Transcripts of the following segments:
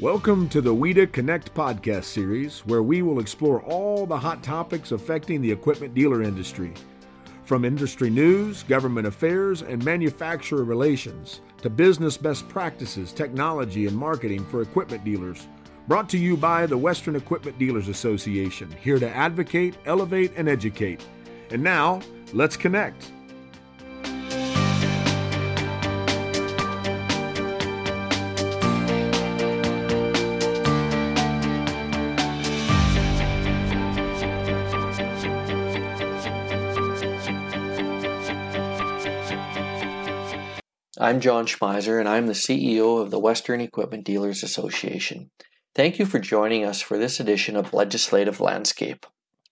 Welcome to the WEDA Connect podcast series, where we will explore all the hot topics affecting the equipment dealer industry. From industry news, government affairs, and manufacturer relations to business best practices, technology, and marketing for equipment dealers. Brought to you by the Western Equipment Dealers Association, here to advocate, elevate, and educate. And now, let's connect. I'm John Schmeiser, and I'm the CEO of the Western Equipment Dealers Association. Thank you for joining us for this edition of Legislative Landscape.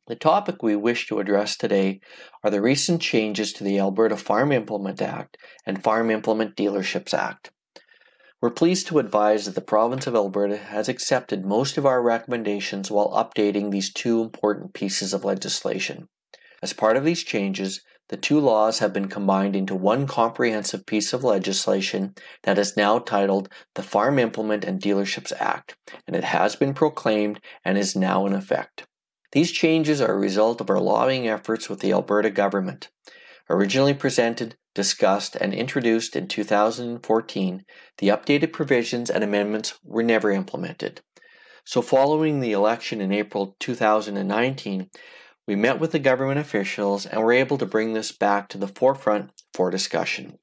The topic we wish to address today are the recent changes to the Alberta Farm Implement Act and Farm Implement Dealerships Act. We're pleased to advise that the province of Alberta has accepted most of our recommendations while updating these two important pieces of legislation. As part of these changes, the two laws have been combined into one comprehensive piece of legislation that is now titled the Farm Implement and Dealerships Act, and it has been proclaimed and is now in effect. These changes are a result of our lobbying efforts with the Alberta government. Originally presented, discussed, and introduced in 2014, the updated provisions and amendments were never implemented. So, following the election in April 2019, we met with the government officials and were able to bring this back to the forefront for discussion.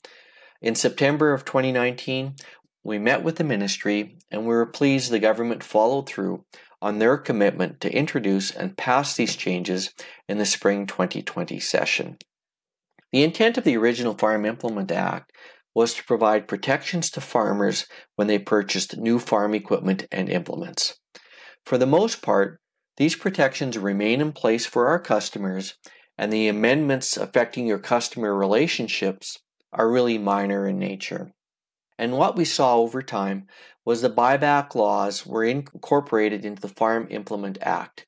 In September of 2019, we met with the ministry and we were pleased the government followed through on their commitment to introduce and pass these changes in the spring 2020 session. The intent of the original Farm Implement Act was to provide protections to farmers when they purchased new farm equipment and implements. For the most part, these protections remain in place for our customers, and the amendments affecting your customer relationships are really minor in nature. And what we saw over time was the buyback laws were incorporated into the Farm Implement Act.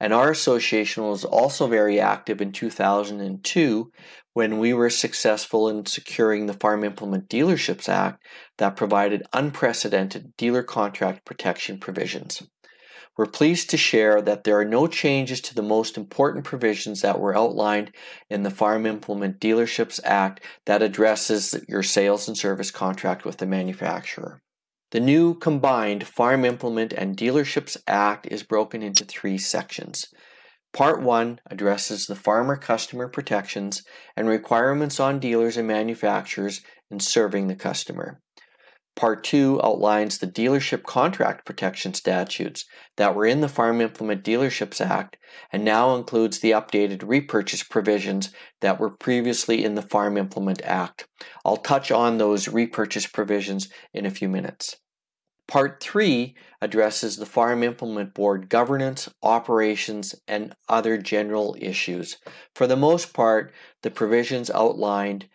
And our association was also very active in 2002 when we were successful in securing the Farm Implement Dealerships Act that provided unprecedented dealer contract protection provisions. We're pleased to share that there are no changes to the most important provisions that were outlined in the Farm Implement Dealerships Act that addresses your sales and service contract with the manufacturer. The new combined Farm Implement and Dealerships Act is broken into three sections. Part 1 addresses the farmer customer protections and requirements on dealers and manufacturers in serving the customer. Part 2 outlines the dealership contract protection statutes that were in the Farm Implement Dealerships Act and now includes the updated repurchase provisions that were previously in the Farm Implement Act. I'll touch on those repurchase provisions in a few minutes. Part 3 addresses the Farm Implement Board governance, operations, and other general issues. For the most part, the provisions outlined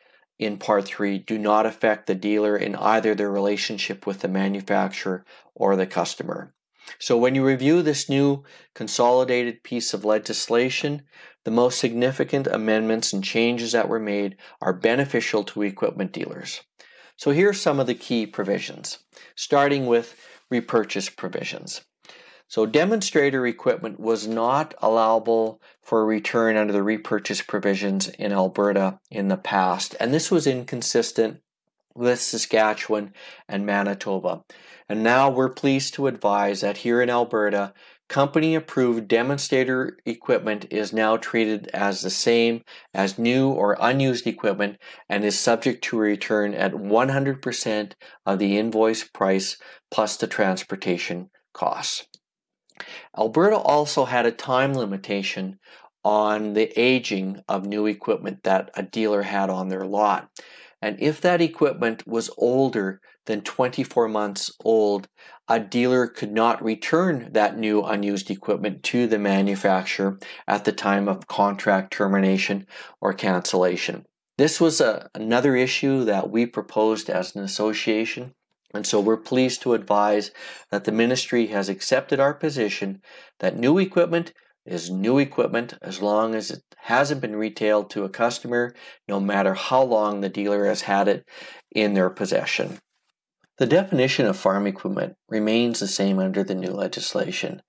in part three do not affect the dealer in either their relationship with the manufacturer or the customer. So, when you review this new consolidated piece of legislation, the most significant amendments and changes that were made are beneficial to equipment dealers. So, here are some of the key provisions, starting with repurchase provisions. So demonstrator equipment was not allowable for return under the repurchase provisions in Alberta in the past, and this was inconsistent with Saskatchewan and Manitoba. And now we're pleased to advise that here in Alberta, company approved demonstrator equipment is now treated as the same as new or unused equipment and is subject to return at 100% of the invoice price plus the transportation costs. Alberta also had a time limitation on the aging of new equipment that a dealer had on their lot. And if that equipment was older than 24 months old, a dealer could not return that new unused equipment to the manufacturer at the time of contract termination or cancellation. This was a, another issue that we proposed as an association and so we're pleased to advise that the ministry has accepted our position that new equipment is new equipment as long as it hasn't been retailed to a customer, no matter how long the dealer has had it in their possession. The definition of farm equipment remains the same under the new legislation.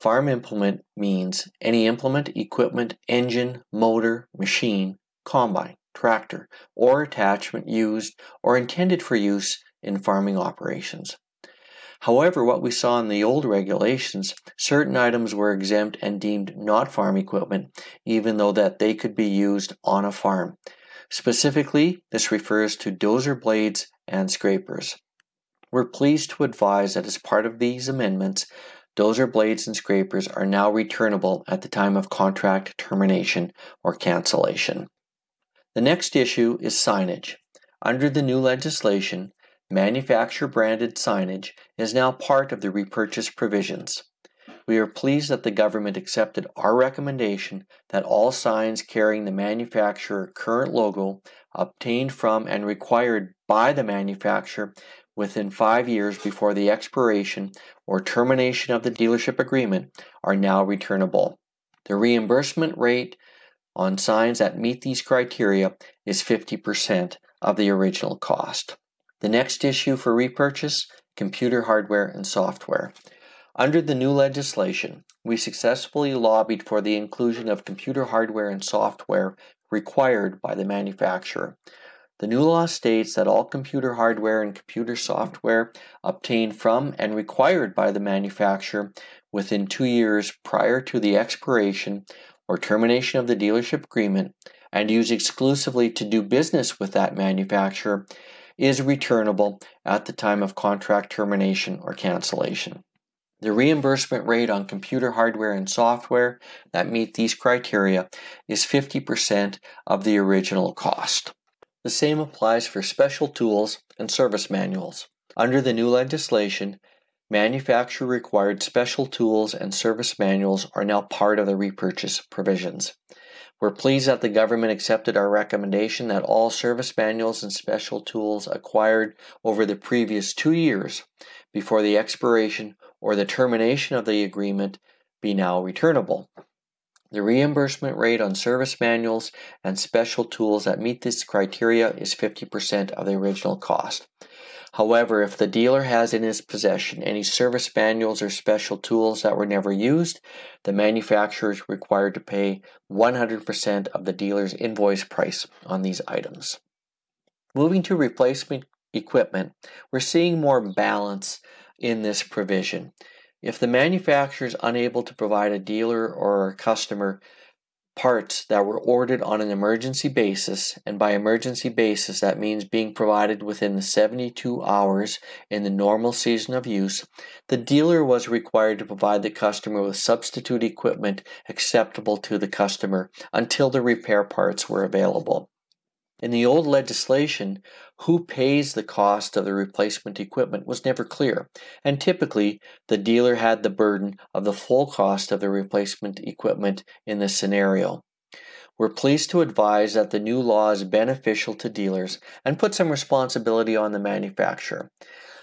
Farm implement means any implement, equipment, engine, motor, machine, combine, tractor, or attachment used or intended for use in farming operations. However, what we saw in the old regulations, certain items were exempt and deemed not farm equipment, even though that they could be used on a farm. Specifically, this refers to dozer blades and scrapers. We're pleased to advise that as part of these amendments, dozer blades and scrapers are now returnable at the time of contract termination or cancellation. The next issue is signage. Under the new legislation, Manufacturer branded signage is now part of the repurchase provisions. We are pleased that the government accepted our recommendation that all signs carrying the manufacturer current logo obtained from and required by the manufacturer within five years before the expiration or termination of the dealership agreement are now returnable. The reimbursement rate on signs that meet these criteria is 50% of the original cost. The next issue for repurchase computer hardware and software. Under the new legislation, we successfully lobbied for the inclusion of computer hardware and software required by the manufacturer. The new law states that all computer hardware and computer software obtained from and required by the manufacturer within two years prior to the expiration or termination of the dealership agreement and used exclusively to do business with that manufacturer is returnable at the time of contract termination or cancellation. The reimbursement rate on computer hardware and software that meet these criteria is 50% of the original cost. The same applies for special tools and service manuals. Under the new legislation, manufacturer required special tools and service manuals are now part of the repurchase provisions. We're pleased that the government accepted our recommendation that all service manuals and special tools acquired over the previous two years before the expiration or the termination of the agreement be now returnable. The reimbursement rate on service manuals and special tools that meet this criteria is 50% of the original cost. However, if the dealer has in his possession any service manuals or special tools that were never used, the manufacturer is required to pay 100% of the dealer's invoice price on these items. Moving to replacement equipment, we're seeing more balance in this provision. If the manufacturer is unable to provide a dealer or a customer parts that were ordered on an emergency basis, and by emergency basis, that means being provided within the 72 hours in the normal season of use, the dealer was required to provide the customer with substitute equipment acceptable to the customer until the repair parts were available. In the old legislation, who pays the cost of the replacement equipment was never clear, and typically the dealer had the burden of the full cost of the replacement equipment in this scenario. We're pleased to advise that the new law is beneficial to dealers and put some responsibility on the manufacturer.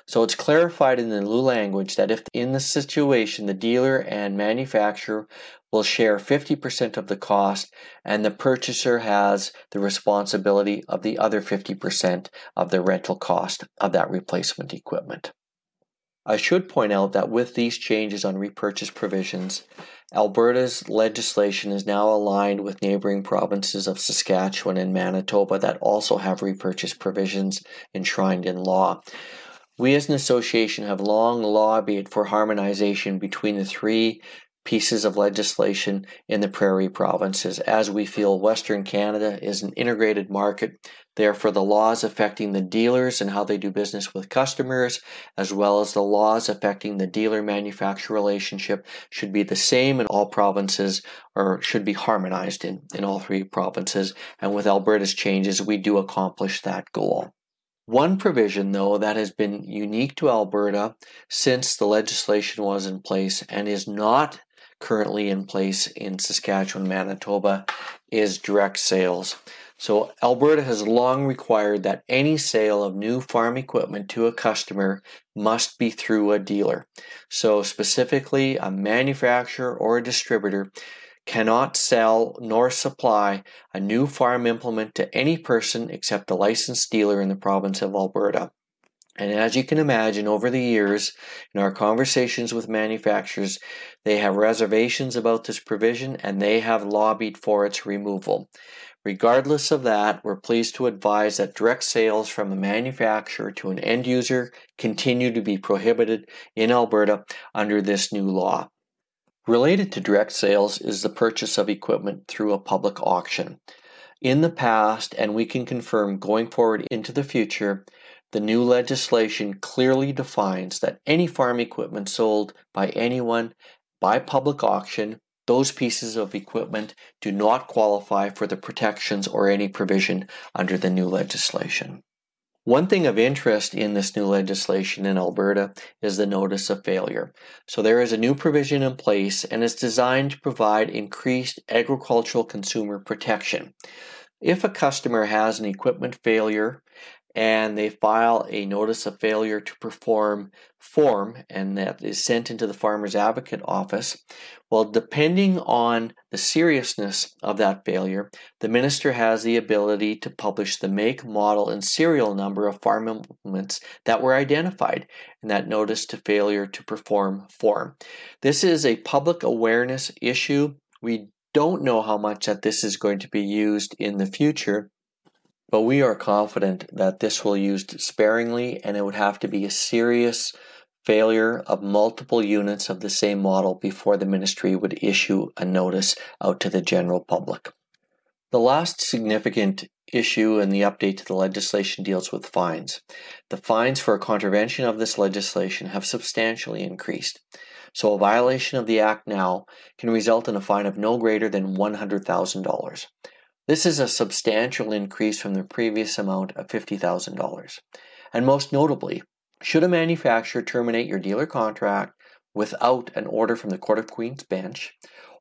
So it's clarified in the new language that if in the situation the dealer and manufacturer will share 50% of the cost and the purchaser has the responsibility of the other 50% of the rental cost of that replacement equipment. I should point out that with these changes on repurchase provisions, Alberta's legislation is now aligned with neighboring provinces of Saskatchewan and Manitoba that also have repurchase provisions enshrined in law. We as an association have long lobbied for harmonization between the three pieces of legislation in the prairie provinces as we feel Western Canada is an integrated market. Therefore, the laws affecting the dealers and how they do business with customers, as well as the laws affecting the dealer manufacturer relationship, should be the same in all provinces or should be harmonized in, in all three provinces. And with Alberta's changes, we do accomplish that goal. One provision, though, that has been unique to Alberta since the legislation was in place and is not currently in place in Saskatchewan, Manitoba, is direct sales. So, Alberta has long required that any sale of new farm equipment to a customer must be through a dealer. So, specifically, a manufacturer or a distributor cannot sell nor supply a new farm implement to any person except a licensed dealer in the province of Alberta. And as you can imagine, over the years, in our conversations with manufacturers, they have reservations about this provision and they have lobbied for its removal. Regardless of that, we're pleased to advise that direct sales from a manufacturer to an end user continue to be prohibited in Alberta under this new law. Related to direct sales is the purchase of equipment through a public auction. In the past, and we can confirm going forward into the future, the new legislation clearly defines that any farm equipment sold by anyone by public auction, those pieces of equipment do not qualify for the protections or any provision under the new legislation. One thing of interest in this new legislation in Alberta is the notice of failure. So there is a new provision in place and it's designed to provide increased agricultural consumer protection. If a customer has an equipment failure and they file a notice of failure to perform form and that is sent into the farmer's advocate office. Well depending on the seriousness of that failure the minister has the ability to publish the make model and serial number of farm implements that were identified in that notice to failure to perform form. This is a public awareness issue. We don't know how much that this is going to be used in the future but we are confident that this will be used sparingly and it would have to be a serious failure of multiple units of the same model before the ministry would issue a notice out to the general public. The last significant issue in the update to the legislation deals with fines. The fines for a contravention of this legislation have substantially increased. So, a violation of the Act now can result in a fine of no greater than $100,000. This is a substantial increase from the previous amount of $50,000. And most notably, should a manufacturer terminate your dealer contract without an order from the Court of Queen's Bench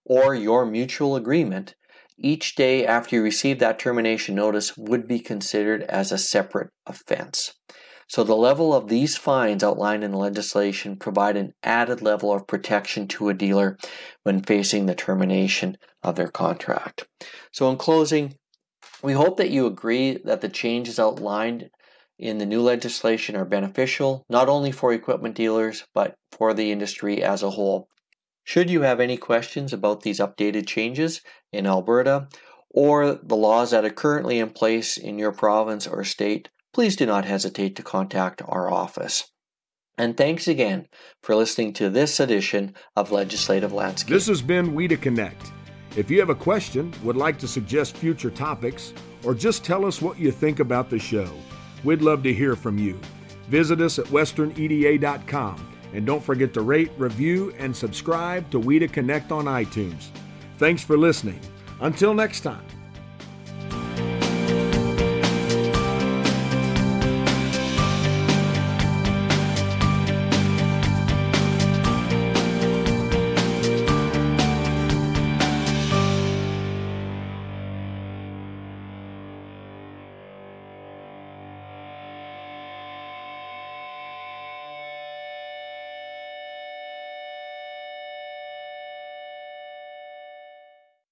or your mutual agreement, each day after you receive that termination notice would be considered as a separate offense. So the level of these fines outlined in the legislation provide an added level of protection to a dealer when facing the termination of their contract. So in closing, we hope that you agree that the changes outlined in the new legislation are beneficial not only for equipment dealers but for the industry as a whole. Should you have any questions about these updated changes in Alberta or the laws that are currently in place in your province or state, please do not hesitate to contact our office. And thanks again for listening to this edition of Legislative Landscape. This has been WEDA Connect. If you have a question, would like to suggest future topics, or just tell us what you think about the show, We'd love to hear from you. Visit us at westerneda.com and don't forget to rate, review, and subscribe to WEDA Connect on iTunes. Thanks for listening. Until next time.